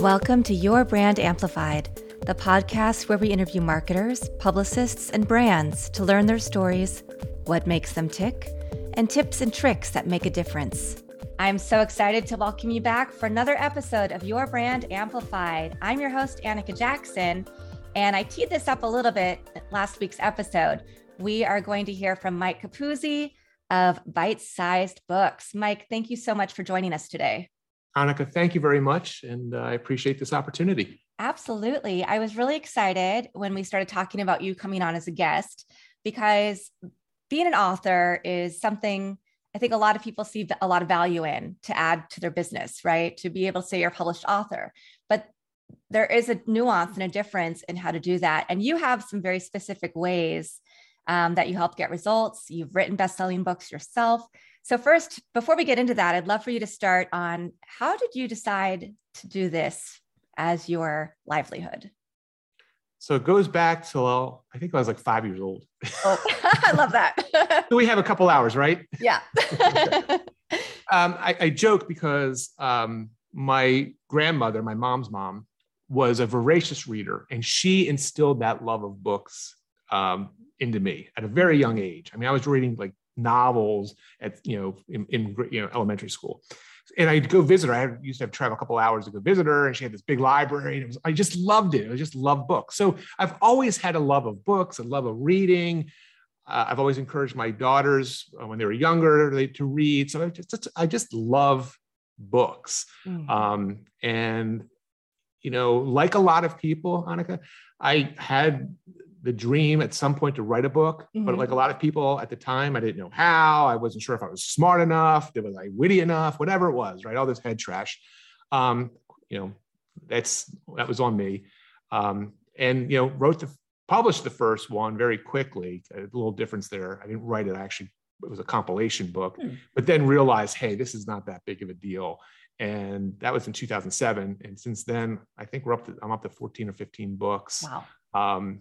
Welcome to Your Brand Amplified, the podcast where we interview marketers, publicists, and brands to learn their stories, what makes them tick, and tips and tricks that make a difference. I'm so excited to welcome you back for another episode of Your Brand Amplified. I'm your host, Annika Jackson, and I teed this up a little bit last week's episode. We are going to hear from Mike Capuzzi of Bite Sized Books. Mike, thank you so much for joining us today. Annika, thank you very much. And uh, I appreciate this opportunity. Absolutely. I was really excited when we started talking about you coming on as a guest because being an author is something I think a lot of people see a lot of value in to add to their business, right? To be able to say you're a published author. But there is a nuance and a difference in how to do that. And you have some very specific ways um, that you help get results. You've written best selling books yourself. So, first, before we get into that, I'd love for you to start on how did you decide to do this as your livelihood? So it goes back to, well, I think I was like five years old. Oh, I love that. so we have a couple hours, right? Yeah. um, I, I, joke because um, my grandmother, my mom's mom, was a voracious reader, and she instilled that love of books um, into me at a very young age. I mean, I was reading like novels at you know in, in you know elementary school and I'd go visit her. I used to have to travel a couple hours to go visit her, and she had this big library. And it was, I just loved it. I just loved books. So I've always had a love of books, a love of reading. Uh, I've always encouraged my daughters uh, when they were younger they, to read. So I just, I just love books. Mm. Um, and you know, like a lot of people, Annika, I had the dream at some point to write a book, mm-hmm. but like a lot of people at the time, I didn't know how. I wasn't sure if I was smart enough, was I witty enough, whatever it was, right? All this head trash. Um, you know, that's that was on me. Um, and you know, wrote the published the first one very quickly. A little difference there. I didn't write it. I actually it was a compilation book, hmm. but then realized, hey, this is not that big of a deal. And that was in 2007. And since then, I think we're up to I'm up to 14 or 15 books. Wow. Um,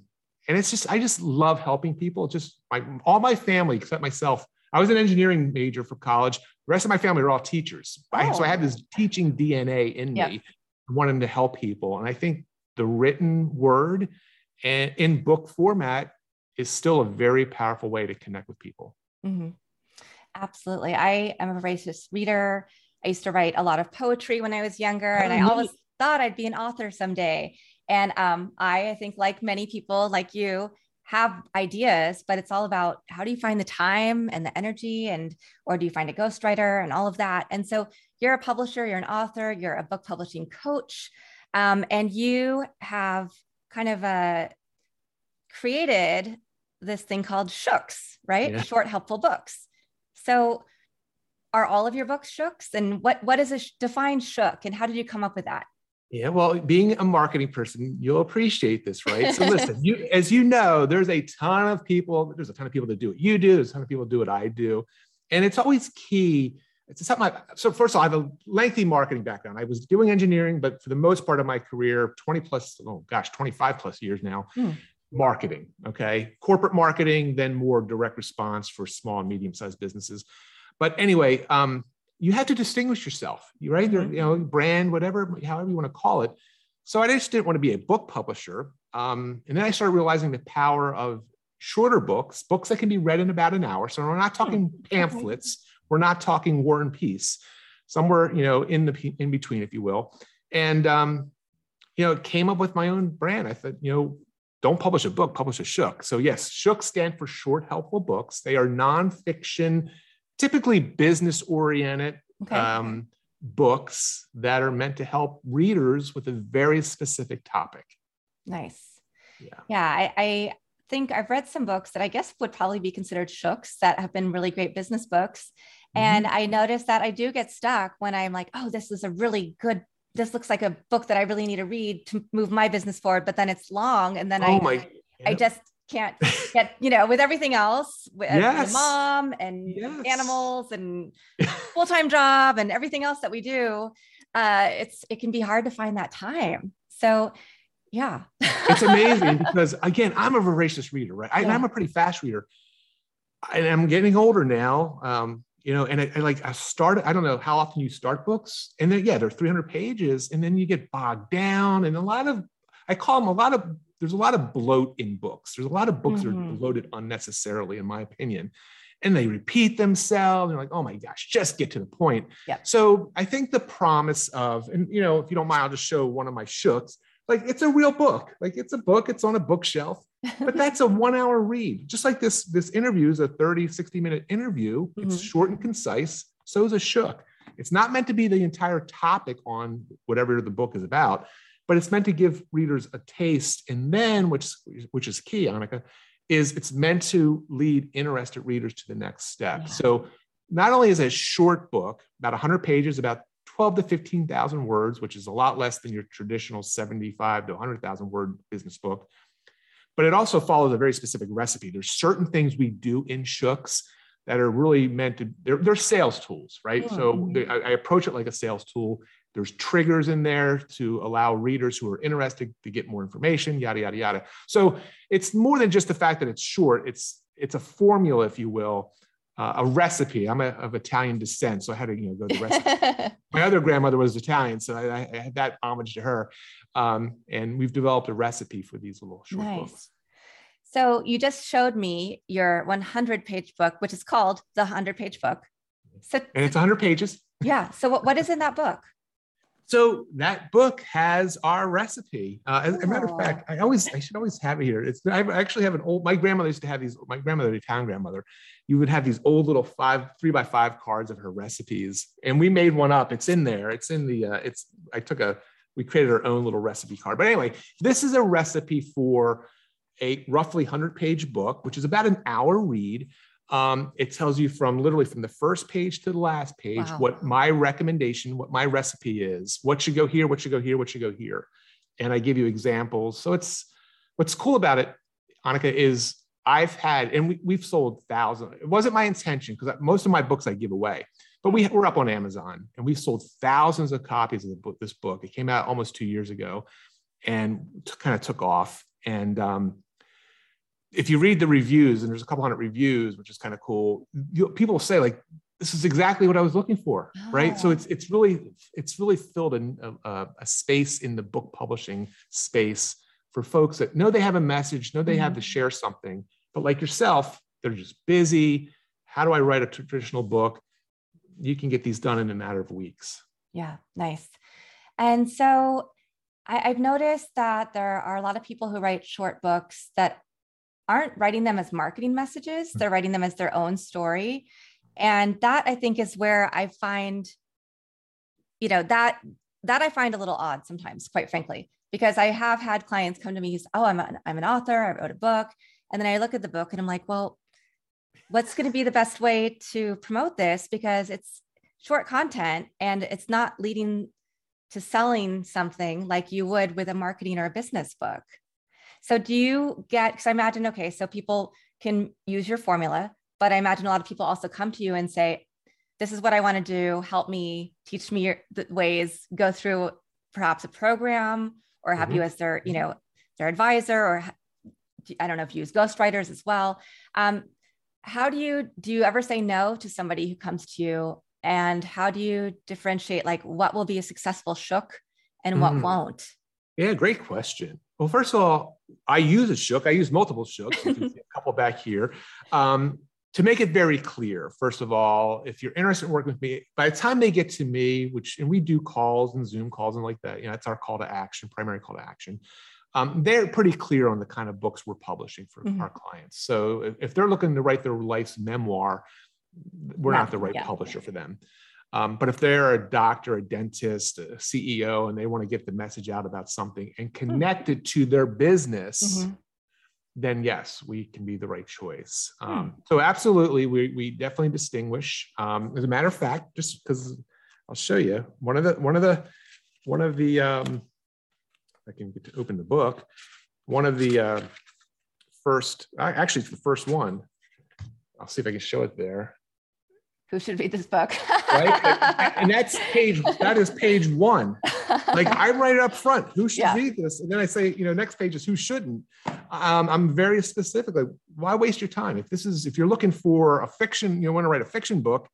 and it's just i just love helping people. Just my all my family except myself. I was an engineering major for college. The rest of my family are all teachers. Oh. so i had this teaching dna in yep. me wanting to help people. And i think the written word and in book format is still a very powerful way to connect with people. Mm-hmm. absolutely. I am a voracious reader. I used to write a lot of poetry when i was younger and i always thought i'd be an author someday and um, I, I think, like many people like you, have ideas, but it's all about how do you find the time and the energy, and or do you find a ghostwriter and all of that. And so you're a publisher, you're an author, you're a book publishing coach, um, and you have kind of uh, created this thing called Shooks, right? Yeah. Short helpful books. So are all of your books Shooks? And what what is a define Shook, and how did you come up with that? Yeah, well, being a marketing person, you'll appreciate this, right? So listen, you as you know, there's a ton of people, there's a ton of people that do what you do, there's a ton of people that do what I do. And it's always key. It's something I, so first of all, I have a lengthy marketing background. I was doing engineering, but for the most part of my career, 20 plus, oh gosh, 25 plus years now, hmm. marketing. Okay. Corporate marketing, then more direct response for small and medium-sized businesses. But anyway, um, you have to distinguish yourself, right? Mm-hmm. You know, brand, whatever, however you want to call it. So I just didn't want to be a book publisher. Um, and then I started realizing the power of shorter books, books that can be read in about an hour. So we're not talking hmm. pamphlets. We're not talking War and Peace. Somewhere, you know, in the in between, if you will. And um, you know, came up with my own brand. I thought, you know, don't publish a book, publish a shook. So yes, shook stand for short, helpful books. They are nonfiction typically business oriented okay. um, books that are meant to help readers with a very specific topic. Nice. Yeah. Yeah. I, I think I've read some books that I guess would probably be considered shooks that have been really great business books. Mm-hmm. And I notice that I do get stuck when I'm like, oh, this is a really good this looks like a book that I really need to read to move my business forward, but then it's long. And then oh I, my, I just can't get you know with everything else with yes. mom and yes. animals and full-time job and everything else that we do uh it's it can be hard to find that time so yeah it's amazing because again i'm a voracious reader right I, yeah. i'm a pretty fast reader and i'm getting older now um you know, and I, I, like I started, I don't know how often you start books, and then yeah, they're 300 pages, and then you get bogged down, and a lot of I call them a lot of there's a lot of bloat in books. There's a lot of books mm-hmm. that are mm-hmm. bloated unnecessarily, in my opinion. And they repeat themselves. They're like, oh my gosh, just get to the point. Yep. So I think the promise of, and you know, if you don't mind, I'll just show one of my shooks. Like it's a real book. Like it's a book, it's on a bookshelf, but that's a one hour read. Just like this, this interview is a 30, 60 minute interview. Mm-hmm. It's short and concise. So is a shook. It's not meant to be the entire topic on whatever the book is about but it's meant to give readers a taste. And then, which, which is key, Annika, is it's meant to lead interested readers to the next step. Yeah. So not only is it a short book, about 100 pages, about 12 to 15,000 words, which is a lot less than your traditional 75 to 100,000 word business book, but it also follows a very specific recipe. There's certain things we do in Shooks that are really meant to, they're, they're sales tools, right? Mm-hmm. So they, I, I approach it like a sales tool. There's triggers in there to allow readers who are interested to get more information, yada yada yada. So it's more than just the fact that it's short. It's it's a formula, if you will, uh, a recipe. I'm a, of Italian descent, so I had to you know go to the recipe. My other grandmother was Italian, so I, I had that homage to her. Um, and we've developed a recipe for these little short nice. books. So you just showed me your 100 page book, which is called the 100 page book. So, and it's 100 pages. Yeah. So what, what is in that book? So that book has our recipe. Uh, as, a matter of fact, I always I should always have it here. It's I actually have an old. My grandmother used to have these. My grandmother, the town grandmother, you would have these old little five three by five cards of her recipes, and we made one up. It's in there. It's in the. Uh, it's I took a. We created our own little recipe card. But anyway, this is a recipe for a roughly 100 page book, which is about an hour read um, it tells you from literally from the first page to the last page wow. what my recommendation, what my recipe is, what should go here, what should go here, what should go here. And I give you examples. So it's what's cool about it, Annika, is I've had, and we, we've sold thousands. It wasn't my intention because most of my books I give away, but we, we're up on Amazon and we've sold thousands of copies of the book, this book. It came out almost two years ago and t- kind of took off. And um, if you read the reviews, and there's a couple hundred reviews, which is kind of cool, you, people say like, "This is exactly what I was looking for," oh. right? So it's it's really it's really filled in a, a, space in the book publishing space for folks that know they have a message, know they mm-hmm. have to share something, but like yourself, they're just busy. How do I write a traditional book? You can get these done in a matter of weeks. Yeah, nice. And so I, have noticed that there are a lot of people who write short books that aren't writing them as marketing messages, hmm. they're writing them as their own story. And that I think is where I find, you know, that that I find a little odd sometimes, quite frankly, because I have had clients come to me, oh, I'm an, I'm an author, I wrote a book. And then I look at the book and I'm like, well, what's going to be the best way to promote this? Because it's short content and it's not leading to selling something like you would with a marketing or a business book. So do you get, because I imagine, okay, so people can use your formula, but I imagine a lot of people also come to you and say, this is what I want to do. Help me, teach me your the ways, go through perhaps a program or have mm-hmm. you as their, you know, their advisor or I don't know if you use ghostwriters as well. Um, how do you do you ever say no to somebody who comes to you and how do you differentiate like what will be a successful shook and what mm. won't yeah great question well, first of all, I use a shook. I use multiple shooks. You can see a couple back here. Um, to make it very clear, first of all, if you're interested in working with me, by the time they get to me, which and we do calls and Zoom calls and like that, you know, that's our call to action, primary call to action. Um, they're pretty clear on the kind of books we're publishing for mm-hmm. our clients. So if, if, they're looking to write their life's memoir, we're not the right yeah. publisher for them. Um, but if they're a doctor, a dentist, a CEO, and they want to get the message out about something and hmm. connect it to their business, mm-hmm. then yes, we can be the right choice. Hmm. Um, so absolutely, we, we definitely distinguish. Um, as a matter of fact, just because I'll show you one of the one of the one of the um, I can get to open the book. One of the uh, first, actually, it's the first one. I'll see if I can show it there who should read this book right and that's page that is page one like i write it up front who should yeah. read this and then i say you know next page is who shouldn't um, i'm very specific like why waste your time if this is if you're looking for a fiction you want to write a fiction book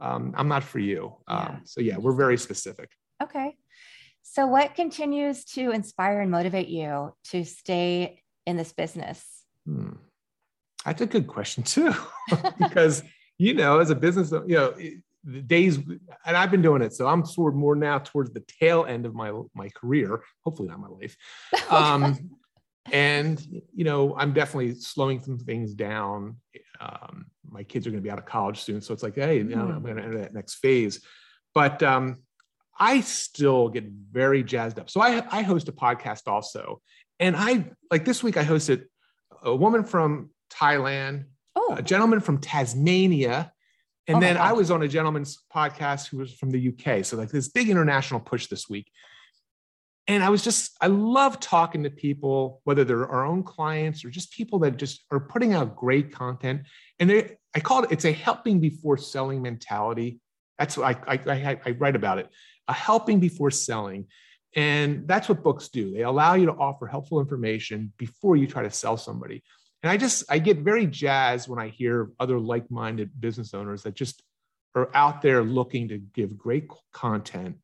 um, I'm not for you. Um. So yeah, we're very specific. Okay. So what continues to inspire and motivate you to stay in this business? Hmm. That's a good question too, because you know, as a business, you know, the days, and I've been doing it, so I'm sort of more now towards the tail end of my my career. Hopefully, not my life. Um, and you know, I'm definitely slowing some things down. Um, my kids are going to be out of college soon, so it's like, hey, mm. I'm going to enter that next phase. But um, I still get very jazzed up. So I I host a podcast also, and I like this week I hosted a woman from Thailand, oh. a gentleman from Tasmania, and oh then I was on a gentleman's podcast who was from the UK. So like this big international push this week. And I was just, I love talking to people, whether they're our own clients or just people that just are putting out great content. And they, I call it, it's a helping before selling mentality. That's what I, I, I write about it, a helping before selling. And that's what books do. They allow you to offer helpful information before you try to sell somebody. And I just, I get very jazzed when I hear other like minded business owners that just are out there looking to give great content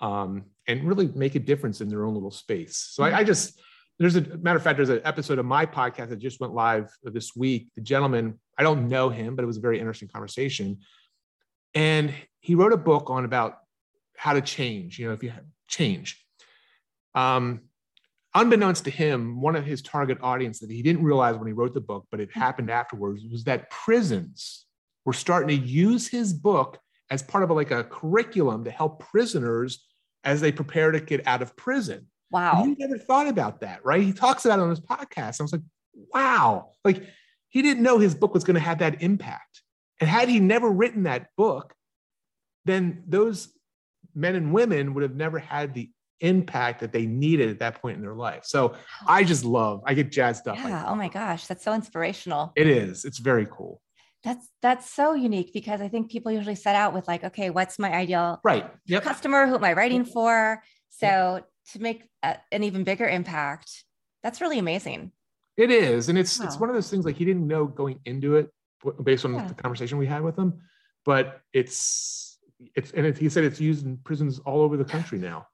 um, and really make a difference in their own little space. So I, I just, there's a matter of fact, there's an episode of my podcast that just went live this week. The gentleman, I don't know him, but it was a very interesting conversation. And he wrote a book on about how to change, you know, if you have change. Um, unbeknownst to him, one of his target audience that he didn't realize when he wrote the book, but it mm-hmm. happened afterwards, was that prisons were starting to use his book as part of a, like a curriculum to help prisoners as they prepare to get out of prison. Wow. And he never thought about that, right? He talks about it on his podcast. I was like, wow. Like he didn't know his book was going to have that impact. And had he never written that book, then those men and women would have never had the impact that they needed at that point in their life. So I just love, I get jazzed up. Yeah. Oh my gosh. That's so inspirational. It is. It's very cool. That's that's so unique because I think people usually set out with like, okay, what's my ideal right yep. customer? Who am I writing for? So to make a, an even bigger impact, that's really amazing. It is, and it's wow. it's one of those things like he didn't know going into it based on yeah. the conversation we had with him, but it's it's and it, he said it's used in prisons all over the country now.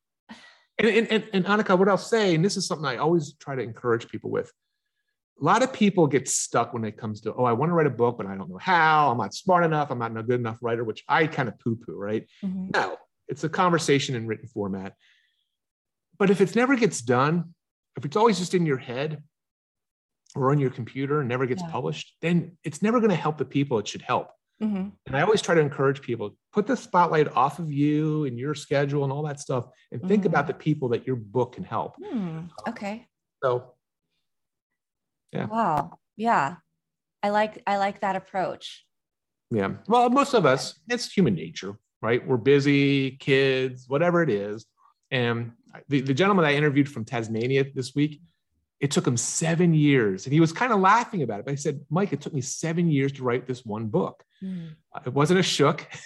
And, and, and, and Annika, what I'll say, and this is something I always try to encourage people with, a lot of people get stuck when it comes to, oh, I want to write a book, but I don't know how. I'm not smart enough. I'm not a good enough writer, which I kind of poo poo, right? Mm-hmm. No, it's a conversation in written format. But if it never gets done, if it's always just in your head or on your computer and never gets yeah. published, then it's never going to help the people it should help. Mm-hmm. And I always try to encourage people put the spotlight off of you and your schedule and all that stuff and think mm-hmm. about the people that your book can help. Mm, okay. So yeah. Wow. Yeah. I like I like that approach. Yeah. Well, most of us, it's human nature, right? We're busy, kids, whatever it is. And the, the gentleman I interviewed from Tasmania this week, it took him seven years. And he was kind of laughing about it. But I said, Mike, it took me seven years to write this one book. Mm. It wasn't a shook.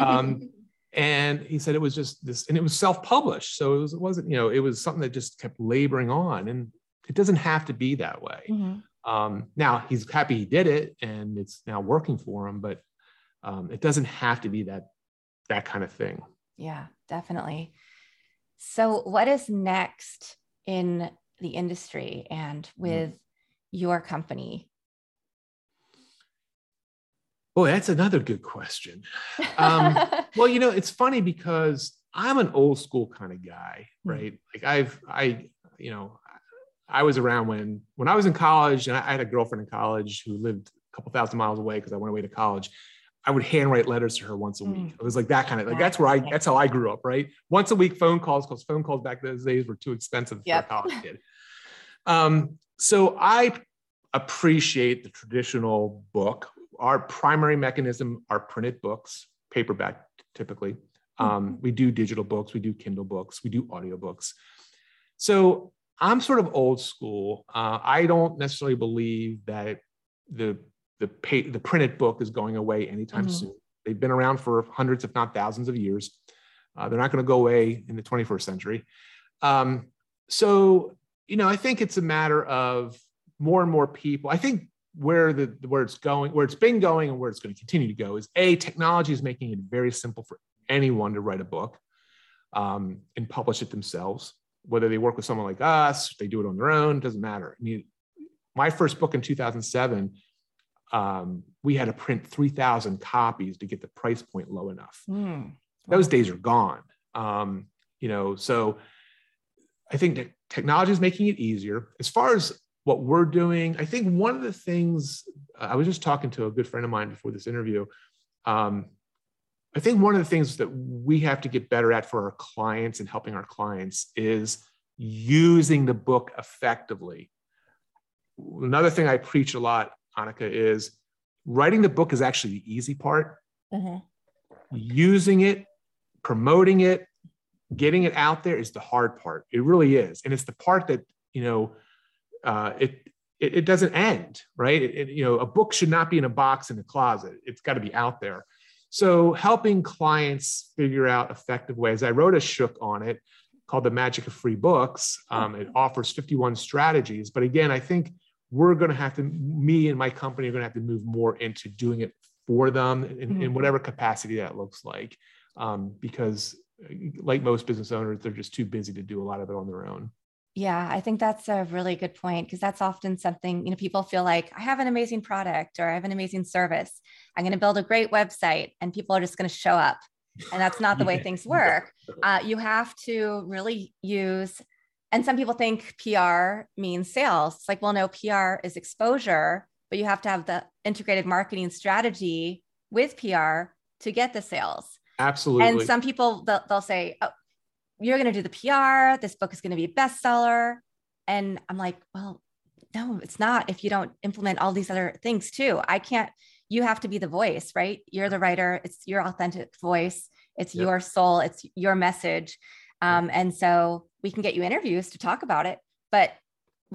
Um, and he said it was just this, and it was self-published. So it, was, it wasn't, you know, it was something that just kept laboring on. And it doesn't have to be that way. Mm-hmm. Um, now he's happy he did it and it's now working for him, but um, it doesn't have to be that that kind of thing. Yeah, definitely. So, what is next in the industry and mm-hmm. with mm-hmm. your company? Oh, that's another good question. Um, well, you know, it's funny because I'm an old school kind of guy, mm. right? Like I've, I, you know, I was around when when I was in college, and I had a girlfriend in college who lived a couple thousand miles away because I went away to college. I would handwrite letters to her once a week. Mm. It was like that kind of like that's where I that's how I grew up, right? Once a week phone calls because phone calls back those days were too expensive yep. for a college kid. Um, so I appreciate the traditional book. Our primary mechanism are printed books, paperback typically. Um, mm-hmm. we do digital books, we do Kindle books, we do audiobooks. So I'm sort of old school. Uh, I don't necessarily believe that the the pay, the printed book is going away anytime mm-hmm. soon. They've been around for hundreds, if not thousands, of years. Uh, they're not going to go away in the 21st century. Um, so, you know, I think it's a matter of more and more people. I think where the where it's going, where it's been going, and where it's going to continue to go is a technology is making it very simple for anyone to write a book um, and publish it themselves. Whether they work with someone like us, they do it on their own, doesn't matter. I mean, my first book in 2007, um, we had to print 3,000 copies to get the price point low enough. Mm. Those days are gone. Um, you know, so I think that technology is making it easier. As far as what we're doing, I think one of the things I was just talking to a good friend of mine before this interview. Um, I think one of the things that we have to get better at for our clients and helping our clients is using the book effectively. Another thing I preach a lot, Annika, is writing the book is actually the easy part. Mm-hmm. Using it, promoting it, getting it out there is the hard part. It really is, and it's the part that you know uh, it, it, it doesn't end, right? It, it, you know, a book should not be in a box in a closet. It's got to be out there. So helping clients figure out effective ways. I wrote a shook on it called the Magic of Free Books. Um, it offers 51 strategies, but again, I think we're going to have to, me and my company are going to have to move more into doing it for them in, mm-hmm. in whatever capacity that looks like, um, because like most business owners, they're just too busy to do a lot of it on their own. Yeah, I think that's a really good point because that's often something, you know, people feel like I have an amazing product or I have an amazing service. I'm going to build a great website and people are just going to show up. And that's not the way things work. Uh, you have to really use, and some people think PR means sales. It's like, well, no, PR is exposure, but you have to have the integrated marketing strategy with PR to get the sales. Absolutely. And some people they'll, they'll say, "Oh, you're going to do the PR. This book is going to be a bestseller." And I'm like, "Well, no, it's not. If you don't implement all these other things too, I can't. You have to be the voice, right? You're the writer. It's your authentic voice. It's yep. your soul. It's your message. Um, and so we can get you interviews to talk about it, but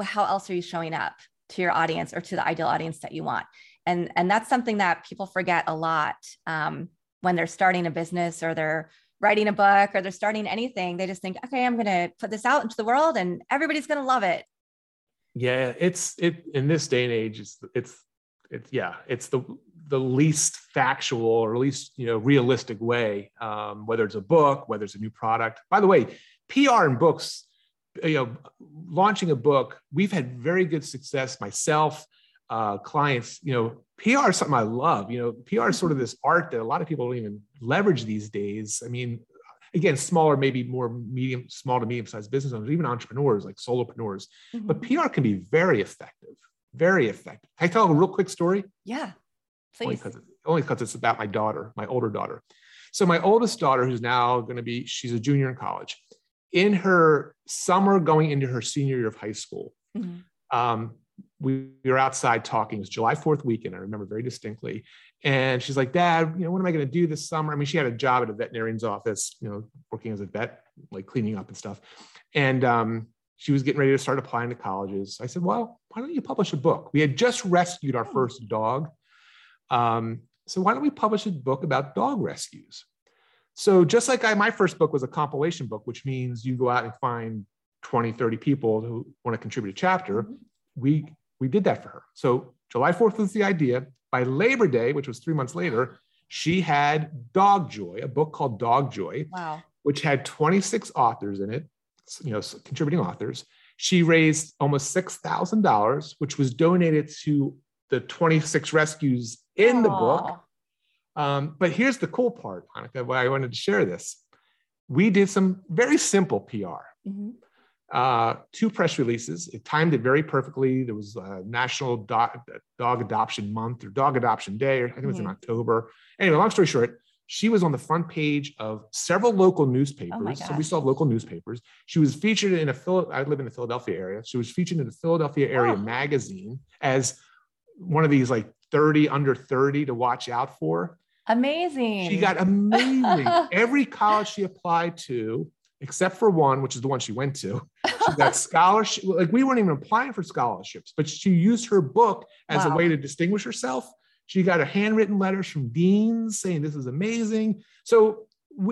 how else are you showing up to your audience or to the ideal audience that you want? And and that's something that people forget a lot. Um, when they're starting a business or they're writing a book or they're starting anything, they just think, okay, I'm going to put this out into the world and everybody's going to love it. Yeah, it's it in this day and age. It's it's it's yeah, it's the the least factual or least you know realistic way. Um, whether it's a book, whether it's a new product. By the way, PR and books, you know, launching a book, we've had very good success. Myself, uh, clients, you know, PR is something I love. You know, PR is sort of this art that a lot of people don't even leverage these days. I mean, again, smaller, maybe more medium, small to medium sized business owners, even entrepreneurs like solopreneurs. Mm-hmm. But PR can be very effective, very effective. Can I tell a real quick story? Yeah, please. Only because it's about my daughter, my older daughter. So my oldest daughter, who's now going to be, she's a junior in college. In her summer, going into her senior year of high school, mm-hmm. um, we were outside talking. It was July 4th weekend. I remember very distinctly. And she's like, Dad, you know, what am I going to do this summer? I mean, she had a job at a veterinarian's office, you know, working as a vet, like cleaning up and stuff. And um, she was getting ready to start applying to colleges. I said, Well, why don't you publish a book? We had just rescued our first dog. Um, so why don't we publish a book about dog rescues? So just like I, my first book was a compilation book, which means you go out and find 20, 30 people who want to contribute a chapter. We we did that for her. So July 4th was the idea. By Labor Day, which was three months later, she had Dog Joy, a book called Dog Joy, wow. which had 26 authors in it, you know, contributing authors. She raised almost $6,000, which was donated to the 26 rescues in Aww. the book. Um, but here's the cool part, Monica, why I wanted to share this. We did some very simple PR. Mm-hmm uh, two press releases. It timed it very perfectly. There was a National Dog, Dog Adoption Month or Dog Adoption Day, or I think it was in mm-hmm. October. Anyway, long story short, she was on the front page of several local newspapers. Oh so we saw local newspapers. She was featured in a Phil. I live in the Philadelphia area. She was featured in the Philadelphia area oh. magazine as one of these like 30 under 30 to watch out for. Amazing. She got amazing. Every college she applied to except for one, which is the one she went to. She got scholarship. Like we weren't even applying for scholarships, but she used her book as wow. a way to distinguish herself. She got a handwritten letters from deans saying this is amazing. So,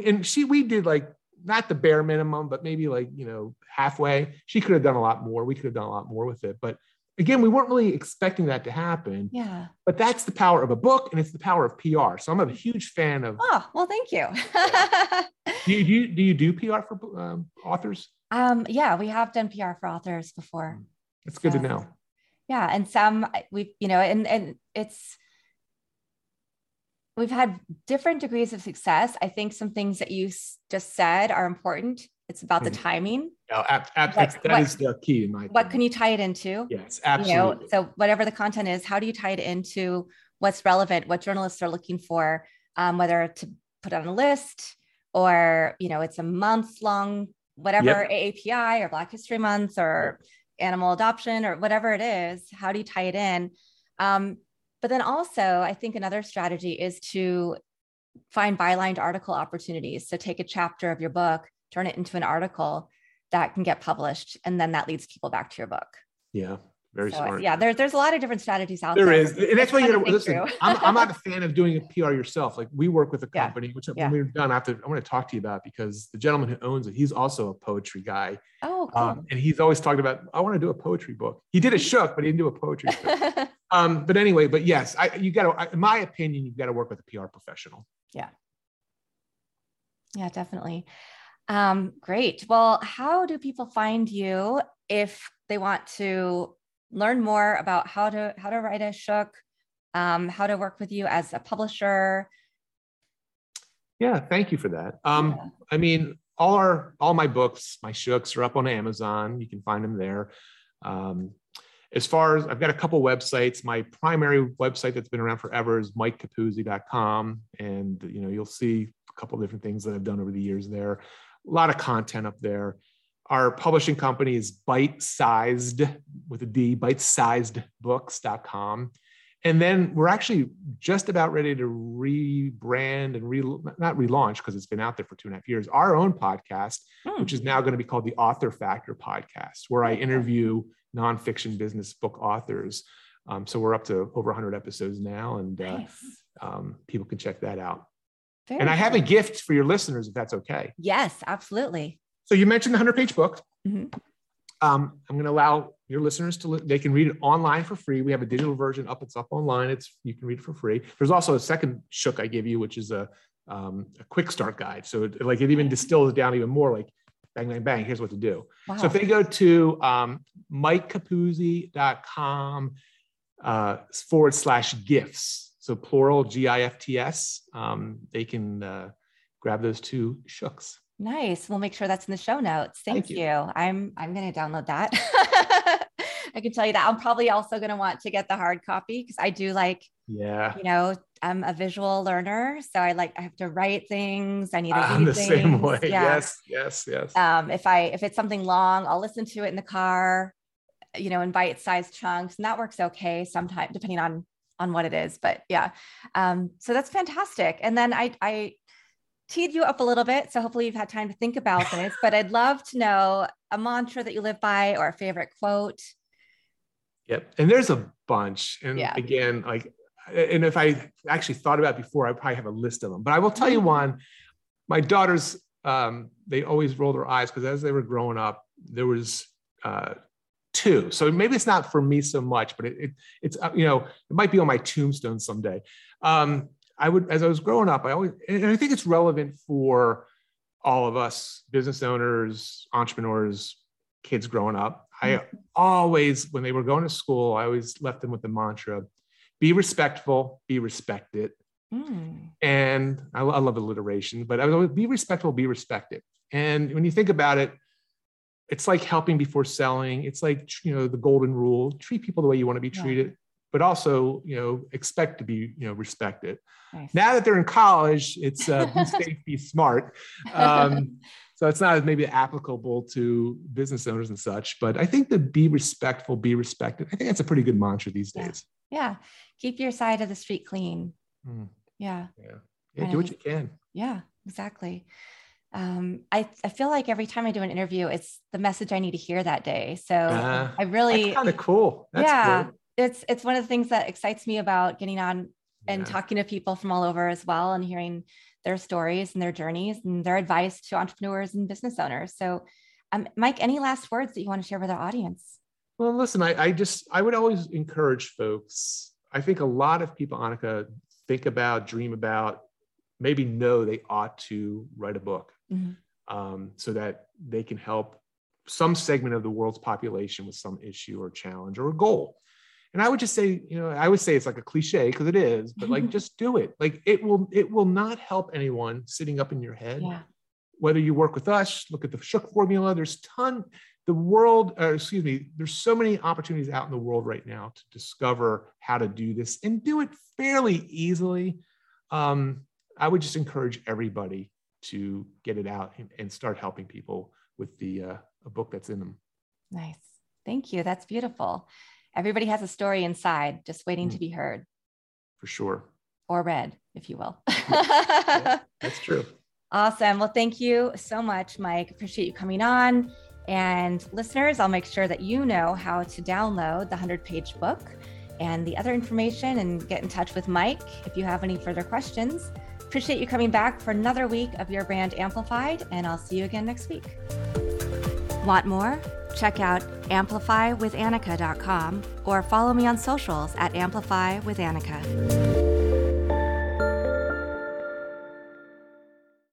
and she, we did like not the bare minimum, but maybe like, you know, halfway. She could have done a lot more. We could have done a lot more with it. But again, we weren't really expecting that to happen. Yeah. But that's the power of a book and it's the power of PR. So I'm a huge fan of. Oh, well, thank you. do, you do, you, do you do PR for um, authors? Um, yeah, we have done PR for authors before. That's good so, to know. Yeah. And some we, you know, and, and it's, we've had different degrees of success. I think some things that you just said are important. It's about the mm-hmm. timing. No, ab- ab- that what, is the key in my. What can you tie it into? Yes, absolutely. You know, so whatever the content is, how do you tie it into what's relevant, what journalists are looking for, um, whether to put on a list or you know it's a month long whatever yep. AAPI or Black History Month or yep. animal adoption or whatever it is. How do you tie it in? Um, but then also, I think another strategy is to find bylined article opportunities. So take a chapter of your book, turn it into an article that can get published, and then that leads people back to your book. Yeah. Very so, smart. Yeah, there's there's a lot of different strategies out there. There is, and that's why you got to listen. I'm, I'm not a fan of doing a PR yourself. Like we work with a company, yeah. which yeah. when we're done, I have to I want to talk to you about because the gentleman who owns it, he's also a poetry guy. Oh, cool. Um, and he's always talked about I want to do a poetry book. He did a shook, but he didn't do a poetry book. um, but anyway, but yes, I you got to. In my opinion, you've got to work with a PR professional. Yeah. Yeah, definitely. Um, great. Well, how do people find you if they want to learn more about how to how to write a shook, um, how to work with you as a publisher. Yeah, thank you for that. Um, yeah. I mean, all our all my books, my shooks are up on Amazon. You can find them there. Um, as far as I've got a couple websites, my primary website that's been around forever is mikecapuzzi.com. And you know, you'll see a couple different things that I've done over the years there. A lot of content up there. Our publishing company is bite sized with a D, bitesizedbooks.com. And then we're actually just about ready to rebrand and re, not relaunch because it's been out there for two and a half years, our own podcast, hmm. which is now going to be called the Author Factor Podcast, where I interview nonfiction business book authors. Um, so we're up to over 100 episodes now, and uh, nice. um, people can check that out. Very and I have a gift for your listeners, if that's okay. Yes, absolutely. So you mentioned the 100 page book. Mm-hmm. Um, I'm going to allow your listeners to, they can read it online for free. We have a digital version up. It's up online. It's, you can read it for free. There's also a second shook I give you, which is a, um, a quick start guide. So it, like it even distills it down even more like bang, bang, bang, here's what to do. Wow. So if they go to um, mikecapuzzi.com uh, forward slash gifts, so plural G-I-F-T-S, um, they can uh, grab those two shooks. Nice. We'll make sure that's in the show notes. Thank, Thank you. you. I'm I'm going to download that. I can tell you that I'm probably also going to want to get the hard copy because I do like, yeah, you know, I'm a visual learner, so I like I have to write things. I need to I'm the things. same way. Yeah. Yes, yes, yes. Um, if I if it's something long, I'll listen to it in the car, you know, in bite-sized chunks, and that works okay sometimes depending on on what it is. But yeah, um, so that's fantastic. And then I I teed you up a little bit. So hopefully you've had time to think about this, but I'd love to know a mantra that you live by or a favorite quote. Yep. And there's a bunch. And yeah. again, like, and if I actually thought about before, I probably have a list of them, but I will tell you mm-hmm. one, my daughters, um, they always roll their eyes because as they were growing up, there was uh, two. So maybe it's not for me so much, but it, it it's, uh, you know, it might be on my tombstone someday. Um, I would, as I was growing up, I always, and I think it's relevant for all of us business owners, entrepreneurs, kids growing up. I mm-hmm. always, when they were going to school, I always left them with the mantra be respectful, be respected. Mm. And I, I, love alliteration, but I would always be respectful, be respected. And when you think about it, it's like helping before selling. It's like, you know, the golden rule treat people the way you want to be treated but also you know expect to be you know respected. Nice. now that they're in college it's uh, be safe be smart. Um, so it's not maybe applicable to business owners and such but i think the be respectful be respected i think that's a pretty good mantra these days. Yeah, yeah. keep your side of the street clean. Mm. yeah. Yeah, yeah do what you can. Yeah exactly um, I, I feel like every time I do an interview, it's the message I need to hear that day. So uh, I really kind of cool. That's yeah, cool it's it's one of the things that excites me about getting on and yeah. talking to people from all over as well and hearing their stories and their journeys and their advice to entrepreneurs and business owners. So, um, Mike, any last words that you want to share with our audience? Well, listen, I, I just I would always encourage folks. I think a lot of people, Annika, think about, dream about, maybe know they ought to write a book mm-hmm. um, so that they can help some segment of the world's population with some issue or challenge or a goal. And I would just say, you know, I would say it's like a cliche because it is, but like just do it. Like it will, it will not help anyone sitting up in your head. Yeah. Whether you work with us, look at the Shook formula. There's ton. The world, uh, excuse me, there's so many opportunities out in the world right now to discover how to do this and do it fairly easily. Um, I would just encourage everybody to get it out and, and start helping people with the uh, a book that's in them. Nice. Thank you. That's beautiful. Everybody has a story inside just waiting mm. to be heard. For sure. Or read, if you will. yeah, that's true. Awesome. Well, thank you so much, Mike. Appreciate you coming on. And listeners, I'll make sure that you know how to download the 100 page book and the other information and get in touch with Mike if you have any further questions. Appreciate you coming back for another week of Your Brand Amplified, and I'll see you again next week. Want more? Check out amplifywithannika.com or follow me on socials at Amplify with Annika.